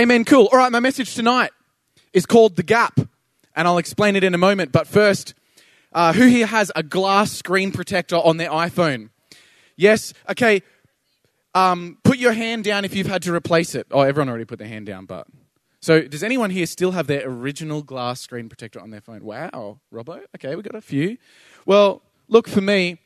Amen. Cool. All right, my message tonight is called The Gap, and I'll explain it in a moment. But first, uh, who here has a glass screen protector on their iPhone? Yes? Okay. Um, put your hand down if you've had to replace it. Oh, everyone already put their hand down, but. So, does anyone here still have their original glass screen protector on their phone? Wow, Robbo. Okay, we got a few. Well, look, for me,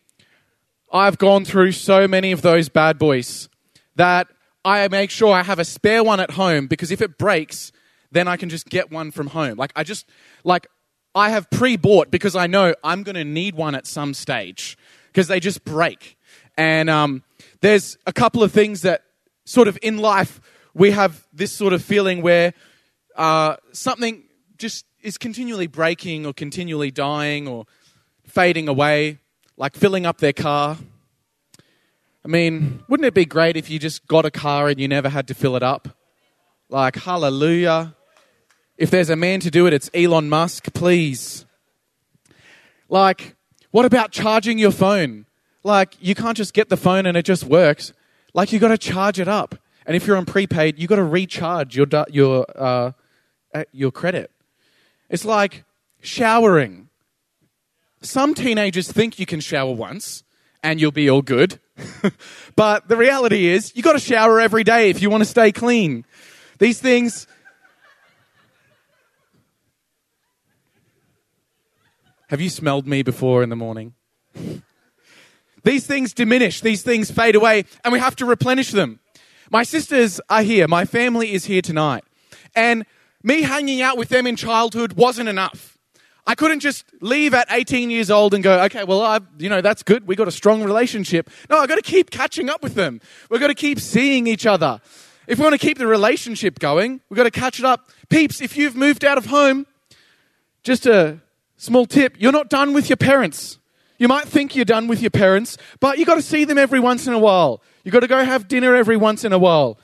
I've gone through so many of those bad boys that I make sure I have a spare one at home because if it breaks, then I can just get one from home. Like, I just, like, I have pre bought because I know I'm going to need one at some stage because they just break. And um, there's a couple of things that sort of in life we have this sort of feeling where uh, something just is continually breaking or continually dying or fading away, like filling up their car. I mean, wouldn't it be great if you just got a car and you never had to fill it up? Like, hallelujah. If there's a man to do it, it's Elon Musk, please. Like, what about charging your phone? Like, you can't just get the phone and it just works. Like, you've got to charge it up. And if you're on prepaid, you've got to recharge your your uh, your credit. It's like showering. Some teenagers think you can shower once and you'll be all good. but the reality is, you got to shower every day if you want to stay clean. These things Have you smelled me before in the morning? these things diminish, these things fade away, and we have to replenish them. My sisters are here, my family is here tonight. And me hanging out with them in childhood wasn't enough. I couldn't just leave at 18 years old and go, okay, well, I, you know, that's good. We got a strong relationship. No, I've got to keep catching up with them. We've got to keep seeing each other. If we want to keep the relationship going, we've got to catch it up. Peeps, if you've moved out of home, just a small tip you're not done with your parents. You might think you're done with your parents, but you've got to see them every once in a while. You've got to go have dinner every once in a while.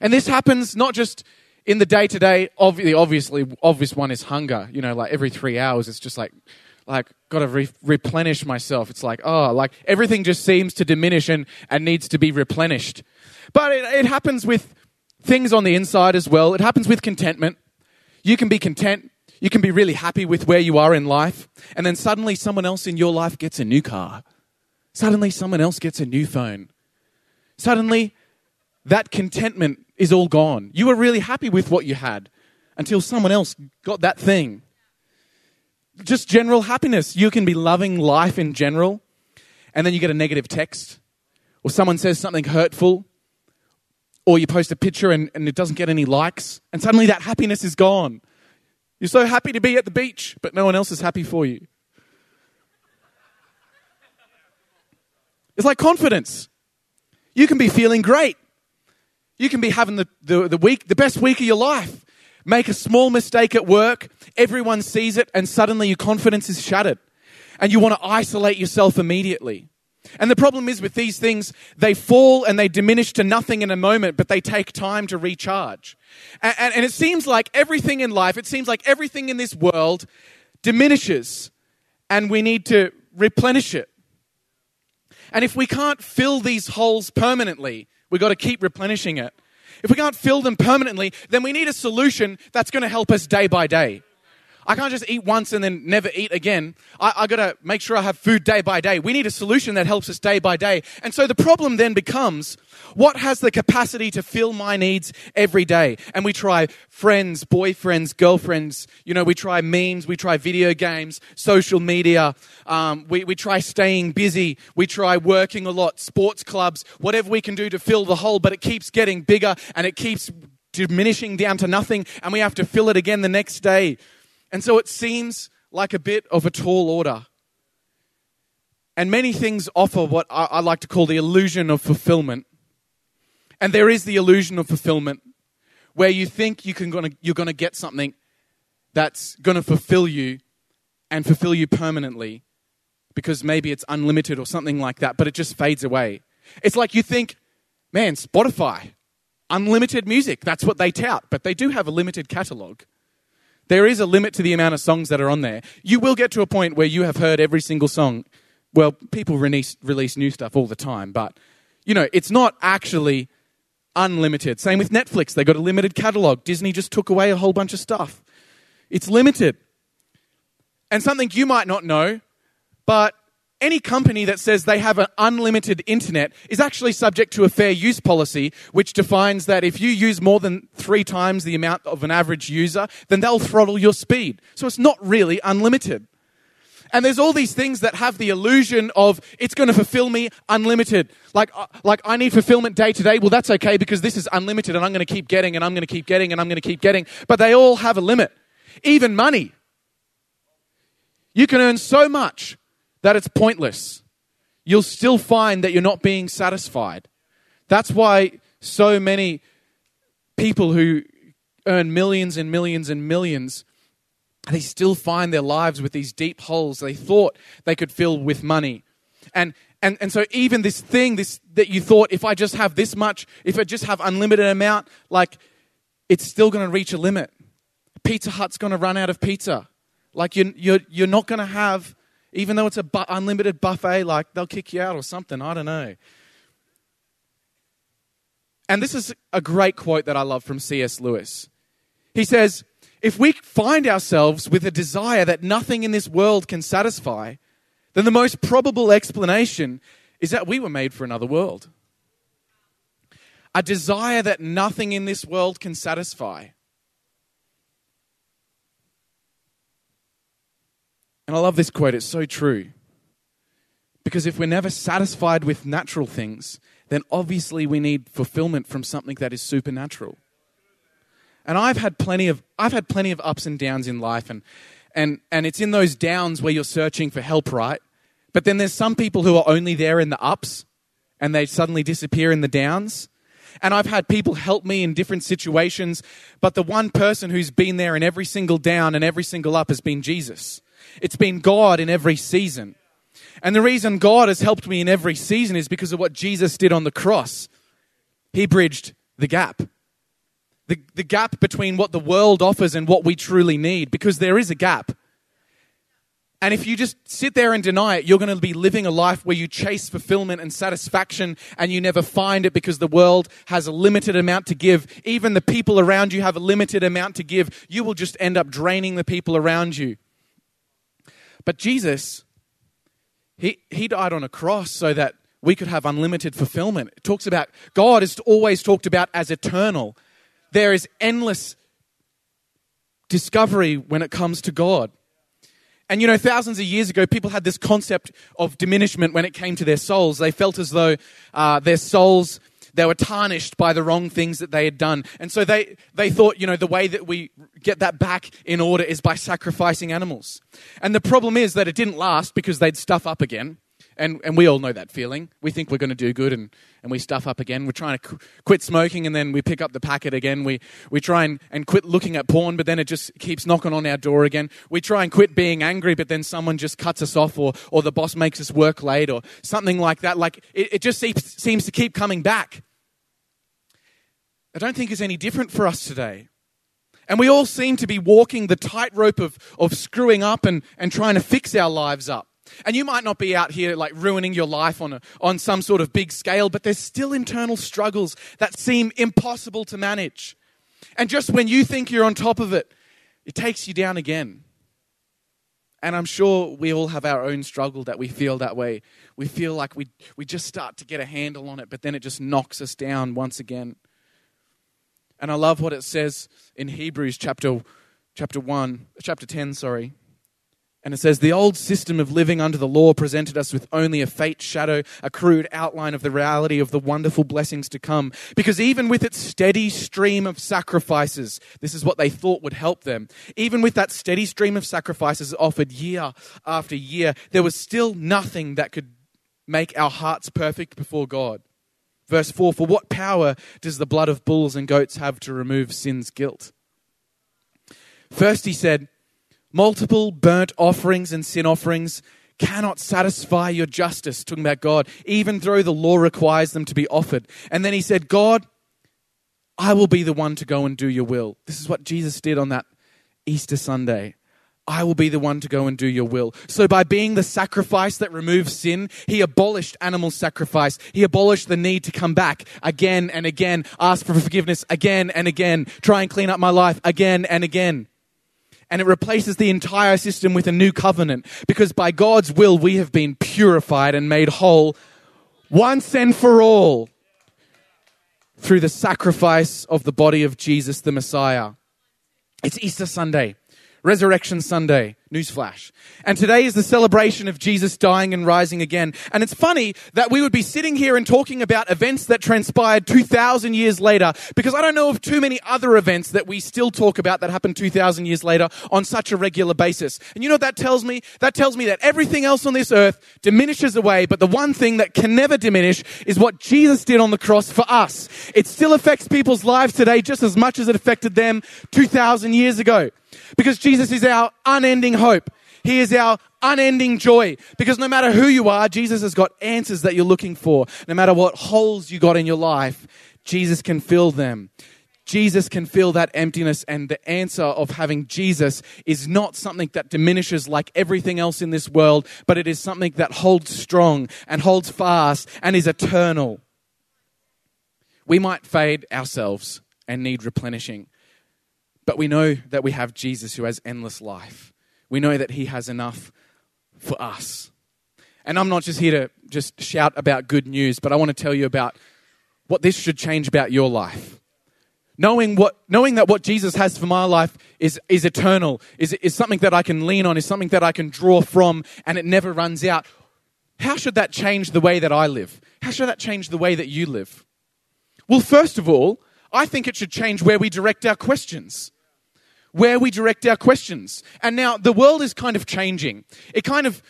And this happens not just in the day to day. Obviously, obvious one is hunger. You know, like every three hours, it's just like, like got to re- replenish myself. It's like, oh, like everything just seems to diminish and, and needs to be replenished. But it, it happens with things on the inside as well. It happens with contentment. You can be content you can be really happy with where you are in life, and then suddenly someone else in your life gets a new car. Suddenly someone else gets a new phone. Suddenly that contentment is all gone. You were really happy with what you had until someone else got that thing. Just general happiness. You can be loving life in general, and then you get a negative text, or someone says something hurtful, or you post a picture and, and it doesn't get any likes, and suddenly that happiness is gone. You're so happy to be at the beach, but no one else is happy for you. It's like confidence. You can be feeling great. You can be having the, the, the week, the best week of your life. Make a small mistake at work, everyone sees it, and suddenly your confidence is shattered. And you want to isolate yourself immediately. And the problem is with these things, they fall and they diminish to nothing in a moment, but they take time to recharge. And, and, and, it seems like everything in life, it seems like everything in this world diminishes, and we need to replenish it. And if we can't fill these holes permanently, we've got to keep replenishing it. If we can't fill them permanently, then we need a solution that's going to help us day by day. I can't just eat once and then never eat again. I, I got to make sure I have food day by day. We need a solution that helps us day by day. And so the problem then becomes what has the capacity to fill my needs every day? And we try friends, boyfriends, girlfriends. You know, we try memes, we try video games, social media. Um, we, we try staying busy. We try working a lot, sports clubs, whatever we can do to fill the hole, but it keeps getting bigger and it keeps diminishing down to nothing and we have to fill it again the next day. And so it seems like a bit of a tall order. And many things offer what I, like to call the illusion of fulfillment. And there is the illusion of fulfillment where you think you can gonna, you're going to get something that's going to fulfill you and fulfill you permanently because maybe it's unlimited or something like that, but it just fades away. It's like you think, man, Spotify, unlimited music, that's what they tout, but they do have a limited catalog. There is a limit to the amount of songs that are on there. You will get to a point where you have heard every single song. Well, people release, release new stuff all the time, but you know, it's not actually unlimited. Same with Netflix. They got a limited catalog. Disney just took away a whole bunch of stuff. It's limited. And something you might not know, but any company that says they have an unlimited internet is actually subject to a fair use policy, which defines that if you use more than three times the amount of an average user, then they'll throttle your speed. So it's not really unlimited. And there's all these things that have the illusion of it's going to fulfill me unlimited. Like, uh, like I need fulfillment day to day. Well, that's okay because this is unlimited and I'm going to keep getting and I'm going to keep getting and I'm going to keep getting. But they all have a limit. Even money. You can earn so much that it's pointless. You'll still find that you're not being satisfied. That's why so many people who earn millions and millions and millions they still find their lives with these deep holes they thought they could fill with money. And, and, and so even this thing this, that you thought, if I just have this much, if I just have unlimited amount, like it's still going to reach a limit. Pizza Hut's going to run out of pizza. Like you're, you're, you're not going to have, even though it's a bu- unlimited buffet, like they'll kick you out or something. I don't know. And this is a great quote that I love from C.S. Lewis. He says, if we find ourselves with a desire that nothing in this world can satisfy, then the most probable explanation is that we were made for another world. A desire that nothing in this world can satisfy. And I love this quote, it's so true. Because if we're never satisfied with natural things, then obviously we need fulfillment from something that is supernatural. And I've had plenty of I've had plenty of ups and downs in life and and and it's in those downs where you're searching for help, right? But then there's some people who are only there in the ups and they suddenly disappear in the downs. And I've had people help me in different situations, but the one person who's been there in every single down and every single up has been Jesus. It's been God in every season. And the reason God has helped me in every season is because of what Jesus did on the cross. He bridged the gap the, the gap between what the world offers and what we truly need, because there is a gap. And if you just sit there and deny it, you're going to be living a life where you chase fulfillment and satisfaction and you never find it because the world has a limited amount to give. Even the people around you have a limited amount to give. You will just end up draining the people around you. But Jesus, he, he died on a cross so that we could have unlimited fulfillment. It talks about, God is always talked about as eternal there is endless discovery when it comes to God. And you know, thousands of years ago, people had this concept of diminishment when it came to their souls. They felt as though uh, their souls they were tarnished by the wrong things that they had done. And so they, they thought, you know, the way that we get that back in order is by sacrificing animals. And the problem is that it didn't last because they'd stuff up again. And, and we all know that feeling. We think we're going to do good and, and we stuff up again. We're trying to qu- quit smoking and then we pick up the packet again. We, we try and, and quit looking at porn, but then it just keeps knocking on our door again. We try and quit being angry, but then someone just cuts us off or, or the boss makes us work late or something like that. Like it, it just seems, seems to keep coming back. I don't think it's any different for us today. And we all seem to be walking the tightrope of, of screwing up and, and trying to fix our lives up. And you might not be out here like ruining your life on, a, on some sort of big scale, but there's still internal struggles that seem impossible to manage. And just when you think you're on top of it, it takes you down again. And I'm sure we all have our own struggle that we feel that way. We feel like we, we just start to get a handle on it, but then it just knocks us down once again. And I love what it says in Hebrews chapter, chapter 1, chapter 10, sorry. And it says, The old system of living under the law presented us with only a faint shadow, a crude outline of the reality of the wonderful blessings to come. Because even with its steady stream of sacrifices, this is what they thought would help them. Even with that steady stream of sacrifices offered year after year, there was still nothing that could make our hearts perfect before God. Verse 4 For what power does the blood of bulls and goats have to remove sin's guilt? First, he said, Multiple burnt offerings and sin offerings cannot satisfy your justice, talking about God, even though the law requires them to be offered. And then he said, God, I will be the one to go and do your will. This is what Jesus did on that Easter Sunday. I will be the one to go and do your will. So by being the sacrifice that removes sin, he abolished animal sacrifice. He abolished the need to come back again and again, ask for forgiveness again and again, try and clean up my life again and again. And it replaces the entire system with a new covenant because by God's will we have been purified and made whole once and for all through the sacrifice of the body of Jesus the Messiah. It's Easter Sunday. Resurrection Sunday, newsflash. And today is the celebration of Jesus dying and rising again. And it's funny that we would be sitting here and talking about events that transpired 2,000 years later, because I don't know of too many other events that we still talk about that happened 2,000 years later on such a regular basis. And you know what that tells me? That tells me that everything else on this earth diminishes away, but the one thing that can never diminish is what Jesus did on the cross for us. It still affects people's lives today just as much as it affected them 2,000 years ago. Because Jesus is our unending hope. He is our unending joy. Because no matter who you are, Jesus has got answers that you're looking for. No matter what holes you got in your life, Jesus can fill them. Jesus can fill that emptiness, and the answer of having Jesus is not something that diminishes like everything else in this world, but it is something that holds strong and holds fast and is eternal. We might fade ourselves and need replenishing. But we know that we have Jesus who has endless life. We know that he has enough for us. And I'm not just here to just shout about good news, but I want to tell you about what this should change about your life. Knowing, what, knowing that what Jesus has for my life is, is eternal, is, is something that I can lean on, is something that I can draw from, and it never runs out. How should that change the way that I live? How should that change the way that you live? Well, first of all, I think it should change where we direct our questions where we direct our questions. And now the world is kind of changing. It kind of,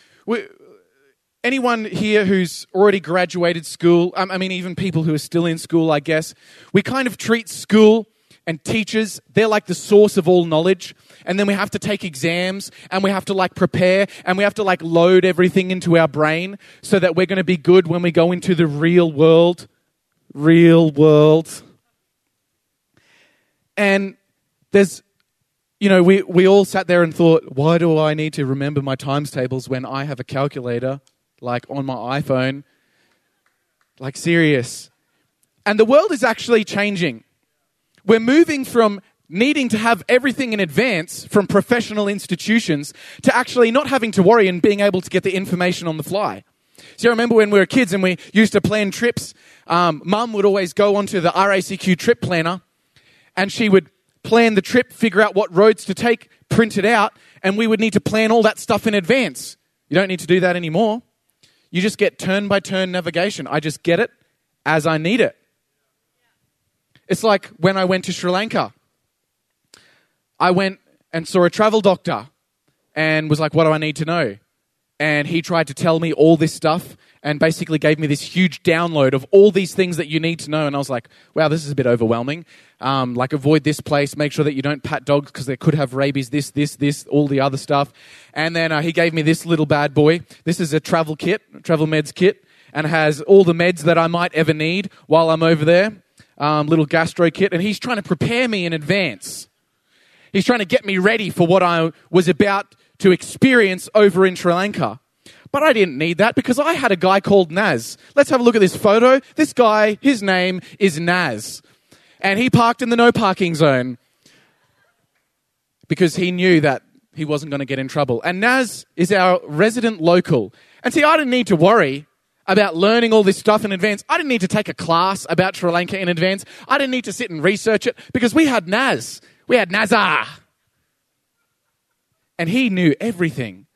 anyone here who's already graduated school, um, I mean, even people who are still in school, I guess, we kind of treat school and teachers, they're like the source of all knowledge. And then we have to take exams and we have to like prepare and we have to like load everything into our brain so that we're going to be good when we go into the real world. Real world. And there's you know, we, we all sat there and thought, why do I need to remember my times tables when I have a calculator, like on my iPhone? Like, serious. And the world is actually changing. We're moving from needing to have everything in advance from professional institutions to actually not having to worry and being able to get the information on the fly. So I remember when we were kids and we used to plan trips, um, mum would always go onto the RACQ trip planner and she would plan the trip, figure out what roads to take, print it out, and we would need to plan all that stuff in advance. You don't need to do that anymore. You just get turn by turn navigation. I just get it as I need it. It's like when I went to Sri Lanka. I went and saw a travel doctor and was like, What do I need to know? And he tried to tell me all this stuff and basically gave me this huge download of all these things that you need to know. And I was like, wow, this is a bit overwhelming. Um, like, avoid this place, make sure that you don't pat dogs because they could have rabies, this, this, this, all the other stuff. And then uh, he gave me this little bad boy. This is a travel kit, travel meds kit, and has all the meds that I might ever need while I'm over there. Um, little gastro kit. And he's trying to prepare me in advance. He's trying to get me ready for what I was about to experience over in Sri Lanka. But I didn't need that because I had a guy called Naz. Let's have a look at this photo. This guy, his name is Naz. And he parked in the no parking zone because he knew that he wasn't going to get in trouble. And Naz is our resident local. And see, I didn't need to worry about learning all this stuff in advance. I didn't need to take a class about Sri Lanka in advance. I didn't need to sit and research it because we had Naz. We had Nazar. And he knew everything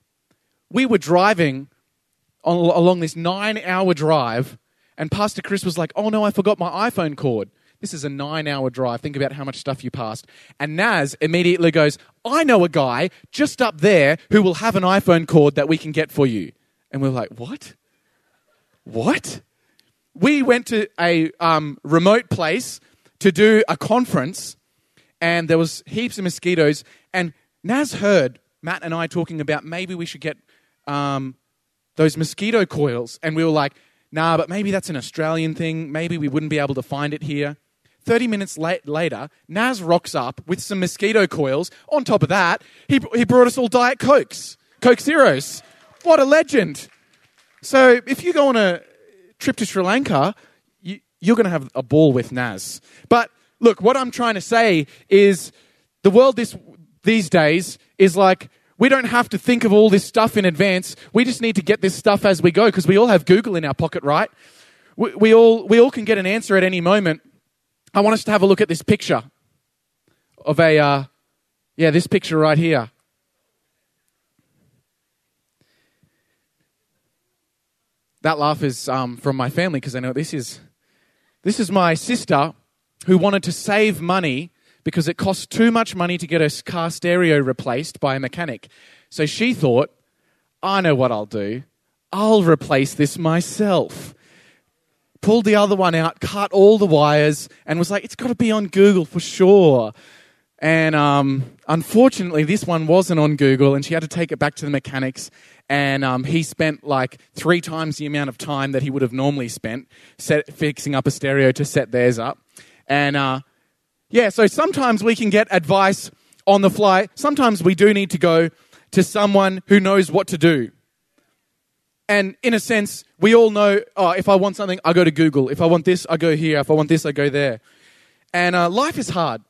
we were driving on, along this nine hour drive, and Pastor Chris was like, Oh no, I forgot my iPhone cord. This is a nine hour drive. Think about how much stuff you passed. And Naz immediately goes, I know a guy just up there who will have an iPhone cord that we can get for you. And we're like, What? What? We went to a um, remote place to do a conference, and there was heaps of mosquitoes. And Naz heard Matt and I talking about maybe we should get um, those mosquito coils. And we were like, nah, but maybe that's an Australian thing. Maybe we wouldn't be able to find it here. 30 minutes late, later, Naz rocks up with some mosquito coils. On top of that, he, he brought us all Diet Cokes, Coke Zeros. What a legend. So if you go on a trip to Sri Lanka, you, you're going to have a ball with Naz. But look, what I'm trying to say is the world this, these days is like we don't have to think of all this stuff in advance. We just need to get this stuff as we go because we all have Google in our pocket, right? We, we, all, we all can get an answer at any moment. I want us to have a look at this picture of a, uh, yeah, this picture right here. That laugh is um, from my family because I know this is. This is my sister who wanted to save money because it cost too much money to get her car stereo replaced by a mechanic. So she thought, I know what I'll do. I'll replace this myself pulled the other one out, cut all the wires, and was like, it's got to be on Google for sure. And um, unfortunately, this one wasn't on Google, and she had to take it back to the mechanics. And um, he spent like three times the amount of time that he would have normally spent set, fixing up a stereo to set theirs up. And uh, yeah, so sometimes we can get advice on the fly. Sometimes we do need to go to someone who knows what to do. And in a sense, we all know oh, if I want something, I go to Google. If I want this, I go here. If I want this, I go there. And uh, life is hard.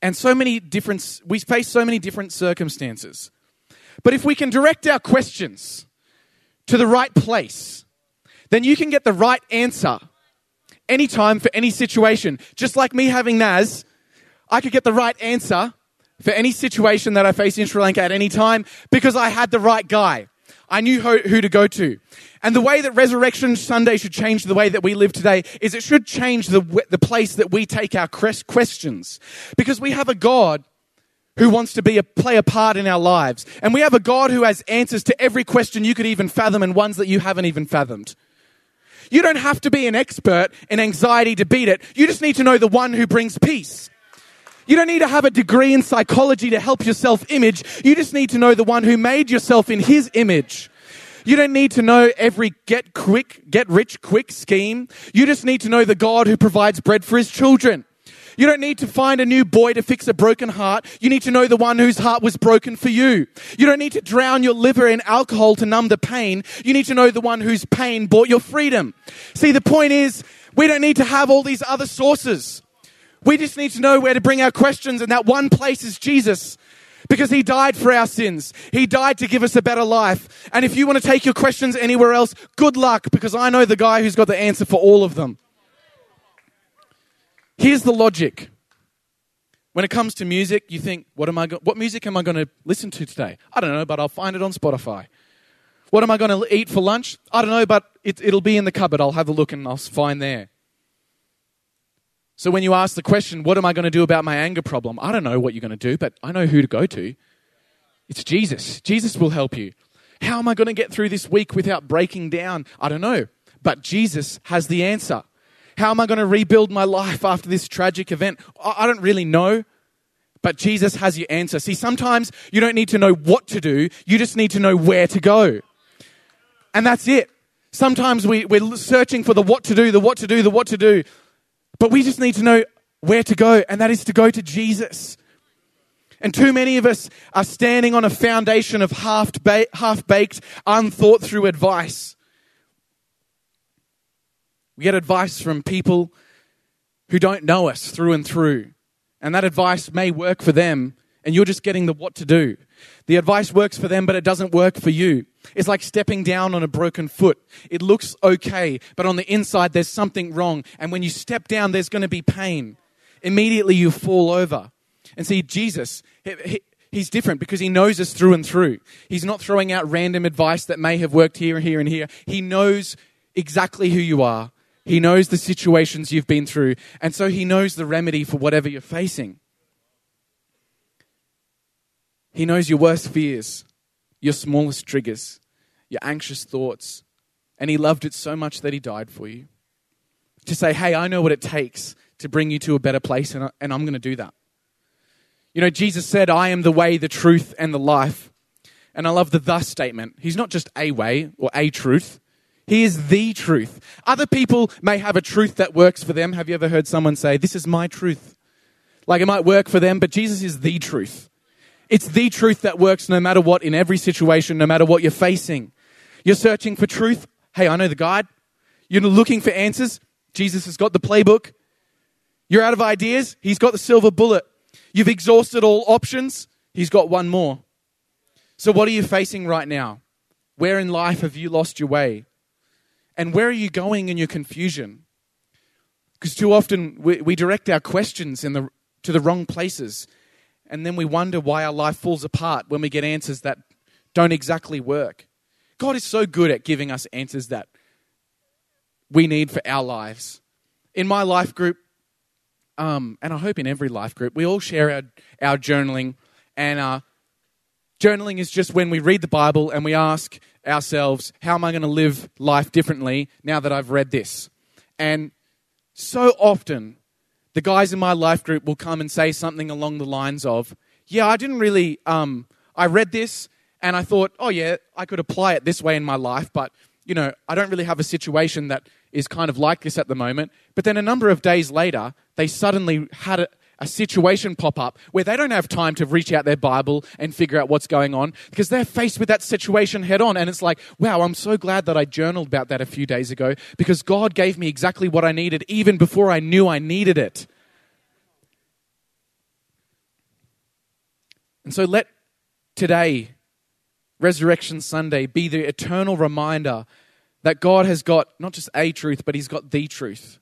And so many different, we face so many different circumstances. But if we can direct our questions to the right place, then you can get the right answer anytime for any situation. Just like me having Naz, I could get the right answer for any situation that I face in Sri Lanka at any time because I had the right guy. I knew who to go to. And the way that Resurrection Sunday should change the way that we live today is it should change the, the place that we take our questions. Because we have a God who wants to be a, play a part in our lives. And we have a God who has answers to every question you could even fathom and ones that you haven't even fathomed. You don't have to be an expert in anxiety to beat it. You just need to know the one who brings peace. You don't need to have a degree in psychology to help your self image. You just need to know the one who made yourself in his image. You don't need to know every get quick, get rich quick scheme. You just need to know the God who provides bread for his children. You don't need to find a new boy to fix a broken heart. You need to know the one whose heart was broken for you. You don't need to drown your liver in alcohol to numb the pain. You need to know the one whose pain bought your freedom. See, the point is, we don't need to have all these other sources. We just need to know where to bring our questions, and that one place is Jesus. Because he died for our sins. He died to give us a better life. And if you want to take your questions anywhere else, good luck, because I know the guy who's got the answer for all of them. Here's the logic. When it comes to music, you think, what, am I go- what music am I going to listen to today? I don't know, but I'll find it on Spotify. What am I going to eat for lunch? I don't know, but it, it'll be in the cupboard. I'll have a look and I'll find there. So when you ask the question, what am I going to do about my anger problem? I don't know what you're going to do, but I know who to go to. It's Jesus. Jesus will help you. How am I going to get through this week without breaking down? I don't know, but Jesus has the answer. How am I going to rebuild my life after this tragic event? I don't really know, but Jesus has your answer. See, sometimes you don't need to know what to do, you just need to know where to go. And that's it. Sometimes we, we're searching for the what to do, the what to do, the what to do. But we just need to know where to go, and that is to go to Jesus. And too many of us are standing on a foundation of half baked, unthought through advice. We get advice from people who don't know us through and through. And that advice may work for them, and you're just getting the what to do. The advice works for them, but it doesn't work for you. It's like stepping down on a broken foot. It looks okay, but on the inside, there's something wrong. And when you step down, there's going to be pain. Immediately, you fall over. And see, Jesus, he, he, he's different because he knows us through and through. He's not throwing out random advice that may have worked here and here and here. He knows exactly who you are. He knows the situations you've been through. And so he knows the remedy for whatever you're facing. He knows your worst fears, your smallest triggers, your anxious thoughts. And He loved it so much that He died for you. To say, hey, I know what it takes to bring you to a better place, and, I, and I'm going to do that. You know, Jesus said, I am the way, the truth, and the life. And I love the thus statement. He's not just a way or a truth, He is the truth. Other people may have a truth that works for them. Have you ever heard someone say, This is my truth? Like it might work for them, but Jesus is the truth. It's the truth that works no matter what, in every situation, no matter what you're facing. You're searching for truth. Hey, I know the guide. You're looking for answers. Jesus has got the playbook. You're out of ideas. He's got the silver bullet. You've exhausted all options. He's got one more. So, what are you facing right now? Where in life have you lost your way? And where are you going in your confusion? Because too often we, we direct our questions in the, to the wrong places. And then we wonder why our life falls apart when we get answers that don't exactly work. God is so good at giving us answers that we need for our lives. In my life group, um, and I hope in every life group, we all share our, our journaling. And uh, journaling is just when we read the Bible and we ask ourselves, how am I going to live life differently now that I've read this? And so often, the guys in my life group will come and say something along the lines of, yeah, I didn't really, um, I read this and I thought, oh yeah, I could apply it this way in my life, but you know, I don't really have a situation that is kind of like this at the moment. But then a number of days later, they suddenly had a, a situation pop up where they don't have time to reach out their Bible and figure out what's going on because they're faced with that situation head on. And it's like, wow, I'm so glad that I journaled about that a few days ago because God gave me exactly what I needed even before I knew I needed it. And so let today Resurrection Sunday be the eternal reminder that God has got not just a truth, but He's got the truth.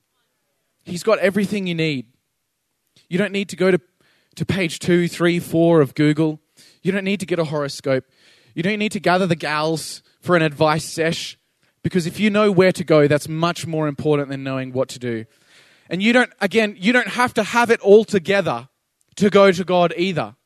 He's got everything you need. You don't need to go to, to page two, three, four of Google. You don't need to get a horoscope. You don't need to gather the gals for an advice sesh because if you know where to go, that's much more important than knowing what to do. And you don't, again, you don't have to have it all together to go to God either.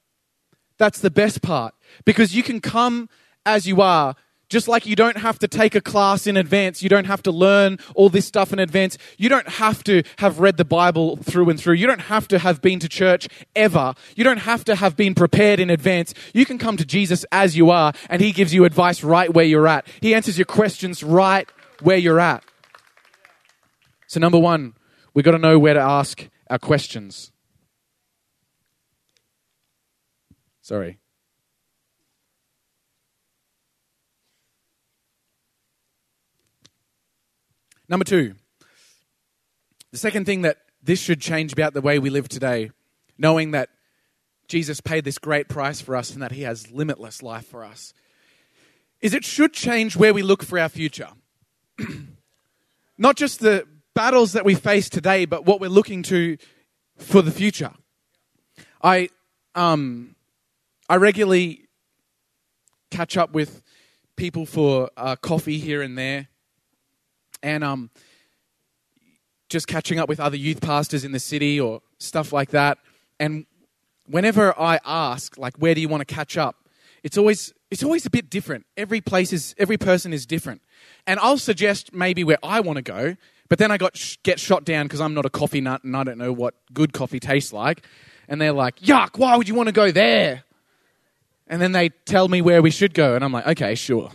That's the best part because you can come as you are. Just like you don't have to take a class in advance, you don't have to learn all this stuff in advance. You don't have to have read the Bible through and through. You don't have to have been to church ever. You don't have to have been prepared in advance. You can come to Jesus as you are, and He gives you advice right where you're at. He answers your questions right where you're at. So, number one, we've got to know where to ask our questions. Sorry. Number two, the second thing that this should change about the way we live today, knowing that Jesus paid this great price for us and that he has limitless life for us, is it should change where we look for our future. Not just the battles that we face today, but what we're looking to for the future. I, um, I regularly catch up with people for uh, coffee here and there and um, just catching up with other youth pastors in the city or stuff like that. And whenever I ask, like, where do you want to catch up? It's always it's always a bit different. Every place is every person is different, and I'll suggest maybe where I want to go. But then I got sh- get shot down because I'm not a coffee nut and I don't know what good coffee tastes like. And they're like, "Yuck! Why would you want to go there?" And then they tell me where we should go, and I'm like, "Okay, sure."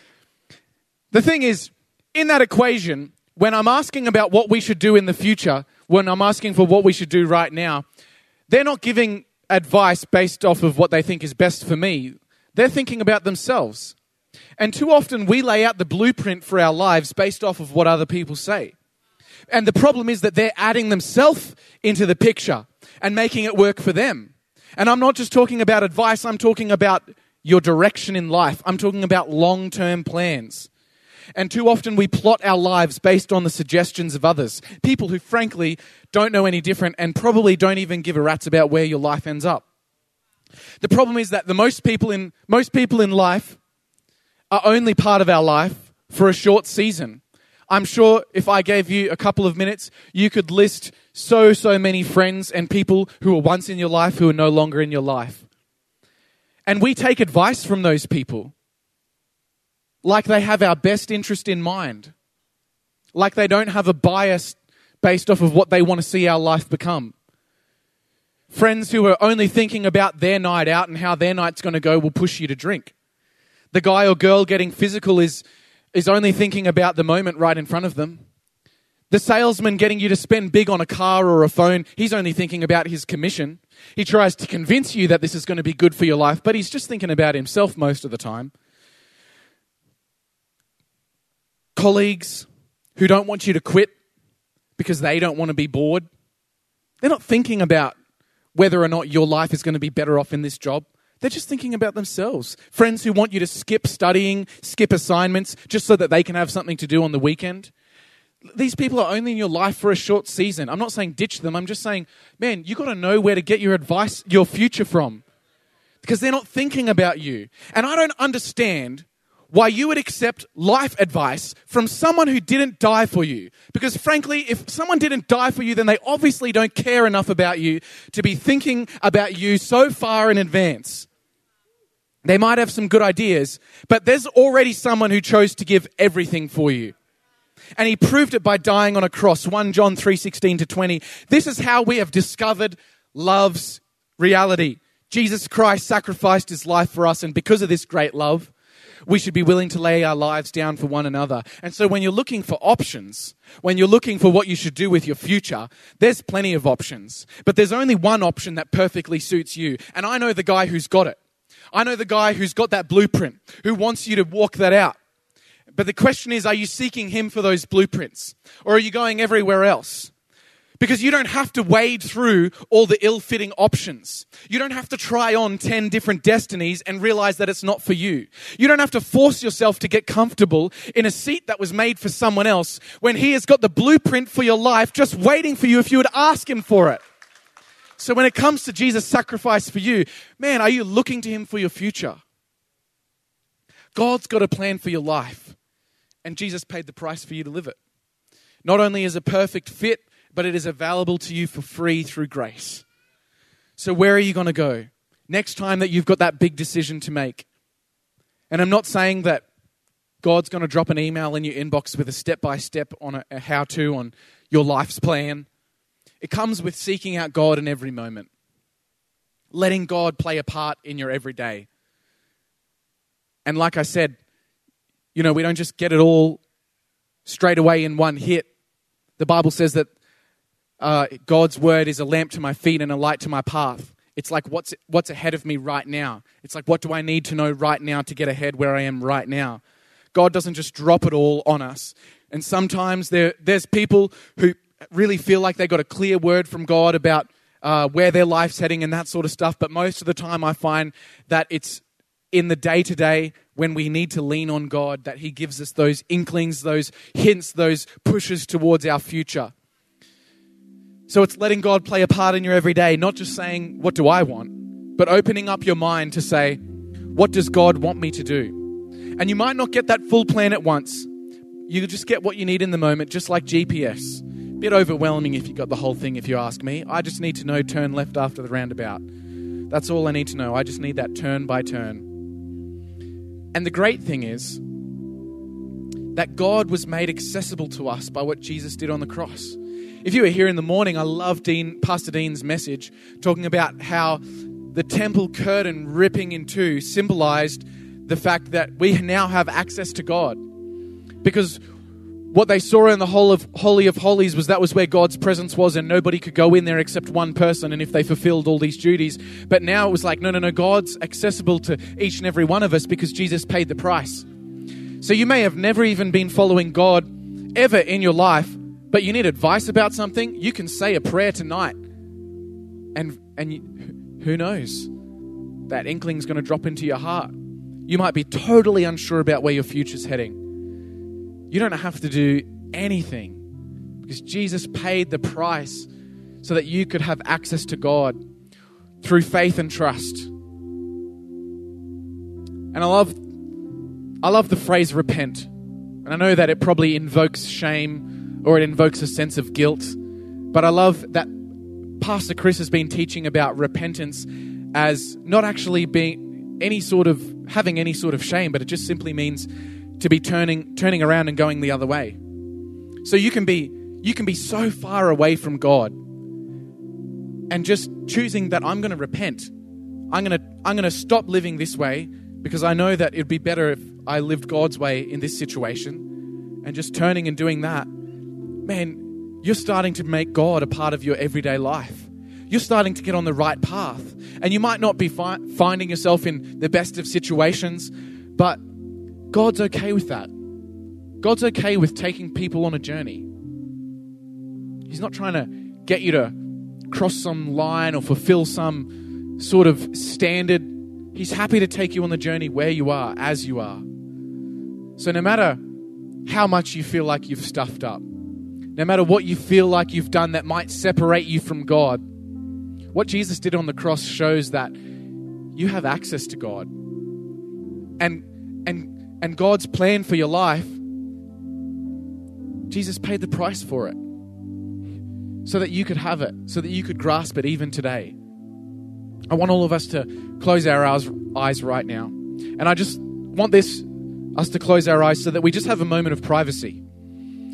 the thing is, in that equation, when I'm asking about what we should do in the future, when I'm asking for what we should do right now, they're not giving advice based off of what they think is best for me. They're thinking about themselves. And too often we lay out the blueprint for our lives based off of what other people say. And the problem is that they're adding themselves into the picture and making it work for them. And I'm not just talking about advice, I'm talking about your direction in life. I'm talking about long term plans. And too often we plot our lives based on the suggestions of others, people who frankly don't know any different and probably don't even give a rat's about where your life ends up. The problem is that the most people in most people in life are only part of our life for a short season. I'm sure if I gave you a couple of minutes, you could list so, so many friends and people who were once in your life who are no longer in your life. And we take advice from those people like they have our best interest in mind, like they don't have a bias based off of what they want to see our life become. Friends who are only thinking about their night out and how their night's going to go will push you to drink. The guy or girl getting physical is is only thinking about the moment right in front of them. The salesman getting you to spend big on a car or a phone, he's only thinking about his commission. He tries to convince you that this is going to be good for your life, but he's just thinking about himself most of the time. Colleagues who don't want you to quit because they don't want to be bored, they're not thinking about whether or not your life is going to be better off in this job. They're just thinking about themselves. Friends who want you to skip studying, skip assignments, just so that they can have something to do on the weekend. These people are only in your life for a short season. I'm not saying ditch them. I'm just saying, man, you've got to know where to get your advice, your future from. Because they're not thinking about you. And I don't understand why you would accept life advice from someone who didn't die for you. Because frankly, if someone didn't die for you, then they obviously don't care enough about you to be thinking about you so far in advance. They might have some good ideas, but there's already someone who chose to give everything for you. And he proved it by dying on a cross. 1 John 3:16 to 20. This is how we have discovered love's reality. Jesus Christ sacrificed his life for us and because of this great love, we should be willing to lay our lives down for one another. And so when you're looking for options, when you're looking for what you should do with your future, there's plenty of options. But there's only one option that perfectly suits you. And I know the guy who's got it. I know the guy who's got that blueprint, who wants you to walk that out. But the question is, are you seeking him for those blueprints? Or are you going everywhere else? Because you don't have to wade through all the ill fitting options. You don't have to try on 10 different destinies and realize that it's not for you. You don't have to force yourself to get comfortable in a seat that was made for someone else when he has got the blueprint for your life just waiting for you if you would ask him for it. So when it comes to Jesus' sacrifice for you, man, are you looking to him for your future? God's got a plan for your life, and Jesus paid the price for you to live it. Not only is a perfect fit, but it is available to you for free through grace. So, where are you going to go next time that you've got that big decision to make? And I'm not saying that God's going to drop an email in your inbox with a step by step on a, a how to on your life's plan. It comes with seeking out God in every moment, letting God play a part in your everyday. And like I said, you know, we don't just get it all straight away in one hit. The Bible says that uh, God's word is a lamp to my feet and a light to my path. It's like what's, what's ahead of me right now. It's like what do I need to know right now to get ahead where I am right now. God doesn't just drop it all on us. And sometimes there, there's people who really feel like they got a clear word from God about uh, where their life's heading and that sort of stuff. But most of the time, I find that it's in the day to day when we need to lean on God that He gives us those inklings, those hints, those pushes towards our future. So it's letting God play a part in your everyday, not just saying, What do I want? but opening up your mind to say, What does God want me to do? And you might not get that full plan at once. You just get what you need in the moment, just like GPS. Bit overwhelming if you got the whole thing, if you ask me. I just need to know turn left after the roundabout. That's all I need to know. I just need that turn by turn. And the great thing is that God was made accessible to us by what Jesus did on the cross. If you were here in the morning, I love Dean, Pastor Dean's message talking about how the temple curtain ripping in two symbolized the fact that we now have access to God. Because what they saw in the whole of Holy of Holies was that was where God's presence was, and nobody could go in there except one person, and if they fulfilled all these duties. But now it was like, no, no, no, God's accessible to each and every one of us because Jesus paid the price. So you may have never even been following God ever in your life, but you need advice about something, you can say a prayer tonight. And, and you, who knows? That inkling's going to drop into your heart. You might be totally unsure about where your future's heading. You don't have to do anything because Jesus paid the price so that you could have access to God through faith and trust. And I love I love the phrase repent. And I know that it probably invokes shame or it invokes a sense of guilt, but I love that Pastor Chris has been teaching about repentance as not actually being any sort of having any sort of shame, but it just simply means to be turning turning around and going the other way. So you can be you can be so far away from God and just choosing that I'm going to repent. I'm going to I'm going to stop living this way because I know that it'd be better if I lived God's way in this situation and just turning and doing that, man, you're starting to make God a part of your everyday life. You're starting to get on the right path. And you might not be fi- finding yourself in the best of situations, but God's okay with that. God's okay with taking people on a journey. He's not trying to get you to cross some line or fulfill some sort of standard. He's happy to take you on the journey where you are, as you are. So, no matter how much you feel like you've stuffed up, no matter what you feel like you've done that might separate you from God, what Jesus did on the cross shows that you have access to God. And and and God's plan for your life Jesus paid the price for it so that you could have it, so that you could grasp it even today. I want all of us to close our eyes right now. And I just want this us to close our eyes so that we just have a moment of privacy.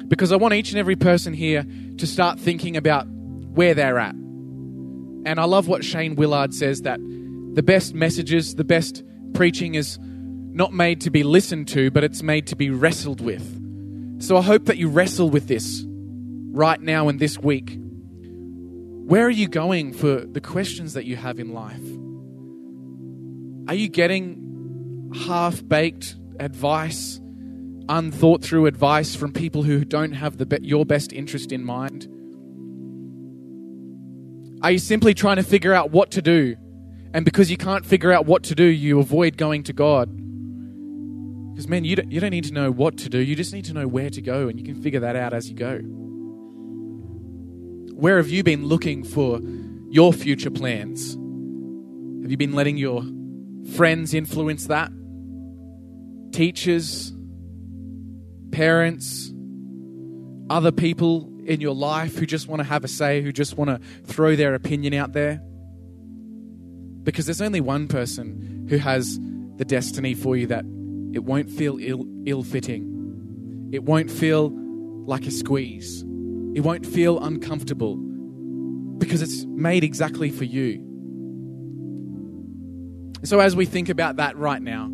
Because I want each and every person here to start thinking about where they're at. And I love what Shane Willard says that the best messages, the best preaching is not made to be listened to, but it's made to be wrestled with. So I hope that you wrestle with this right now and this week. Where are you going for the questions that you have in life? Are you getting half baked advice, unthought through advice from people who don't have the be- your best interest in mind? Are you simply trying to figure out what to do? And because you can't figure out what to do, you avoid going to God? Because, man, you don't, you don't need to know what to do. You just need to know where to go, and you can figure that out as you go. Where have you been looking for your future plans? Have you been letting your friends influence that? Teachers, parents, other people in your life who just want to have a say, who just want to throw their opinion out there? Because there's only one person who has the destiny for you that it won't feel ill, ill-fitting. It won't feel like a squeeze. It won't feel uncomfortable because it's made exactly for you. So, as we think about that right now,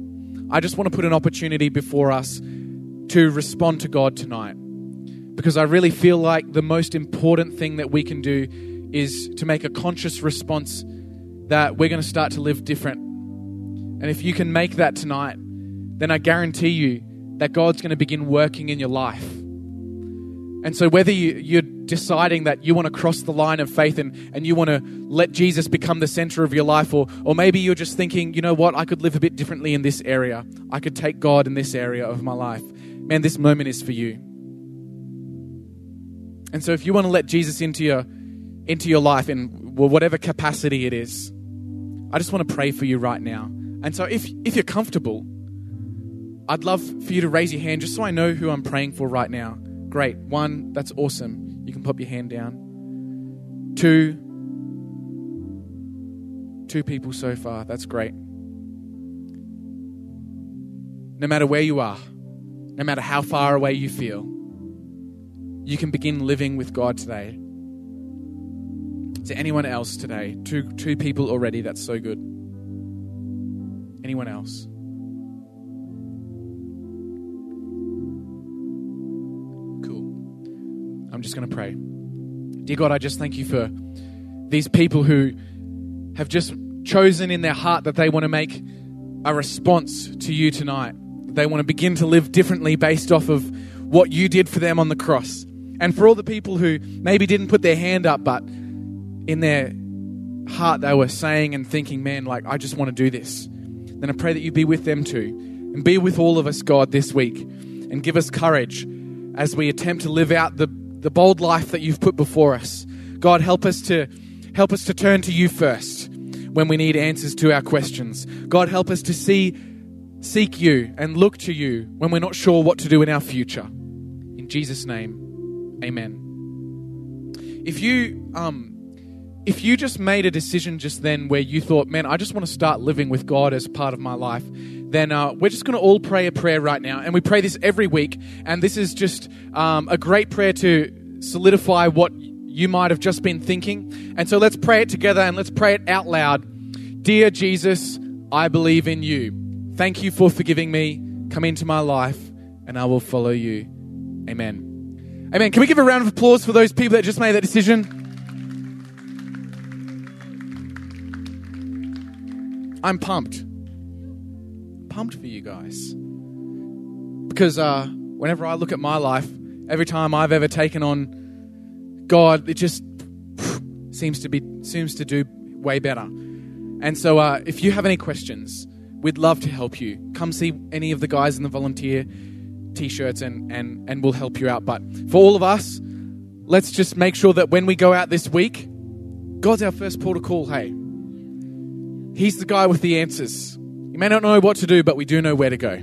I just want to put an opportunity before us to respond to God tonight. Because I really feel like the most important thing that we can do is to make a conscious response that we're going to start to live different. And if you can make that tonight, then I guarantee you that God's going to begin working in your life. And so, whether you, you're deciding that you want to cross the line of faith and, and you want to let Jesus become the center of your life, or, or maybe you're just thinking, you know what, I could live a bit differently in this area, I could take God in this area of my life, man, this moment is for you. And so, if you want to let Jesus into your, into your life in whatever capacity it is, I just want to pray for you right now. And so, if, if you're comfortable, I'd love for you to raise your hand just so I know who I'm praying for right now. Great. One, that's awesome. You can pop your hand down. Two, two people so far. That's great. No matter where you are, no matter how far away you feel, you can begin living with God today. To anyone else today? Two, two people already. That's so good. Anyone else? Just going to pray. Dear God, I just thank you for these people who have just chosen in their heart that they want to make a response to you tonight. They want to begin to live differently based off of what you did for them on the cross. And for all the people who maybe didn't put their hand up, but in their heart they were saying and thinking, man, like, I just want to do this. Then I pray that you be with them too. And be with all of us, God, this week. And give us courage as we attempt to live out the the bold life that you've put before us. God, help us to help us to turn to you first when we need answers to our questions. God, help us to see seek you and look to you when we're not sure what to do in our future. In Jesus name. Amen. If you um if you just made a decision just then where you thought, man, I just want to start living with God as part of my life, then uh, we're just going to all pray a prayer right now. And we pray this every week. And this is just um, a great prayer to solidify what you might have just been thinking. And so let's pray it together and let's pray it out loud. Dear Jesus, I believe in you. Thank you for forgiving me. Come into my life, and I will follow you. Amen. Amen. Can we give a round of applause for those people that just made that decision? I'm pumped. Pumped for you guys. Because uh, whenever I look at my life, every time I've ever taken on God, it just seems to be seems to do way better. And so, uh, if you have any questions, we'd love to help you. Come see any of the guys in the volunteer t-shirts, and and and we'll help you out. But for all of us, let's just make sure that when we go out this week, God's our first port of call. Hey, He's the guy with the answers. You may not know what to do, but we do know where to go.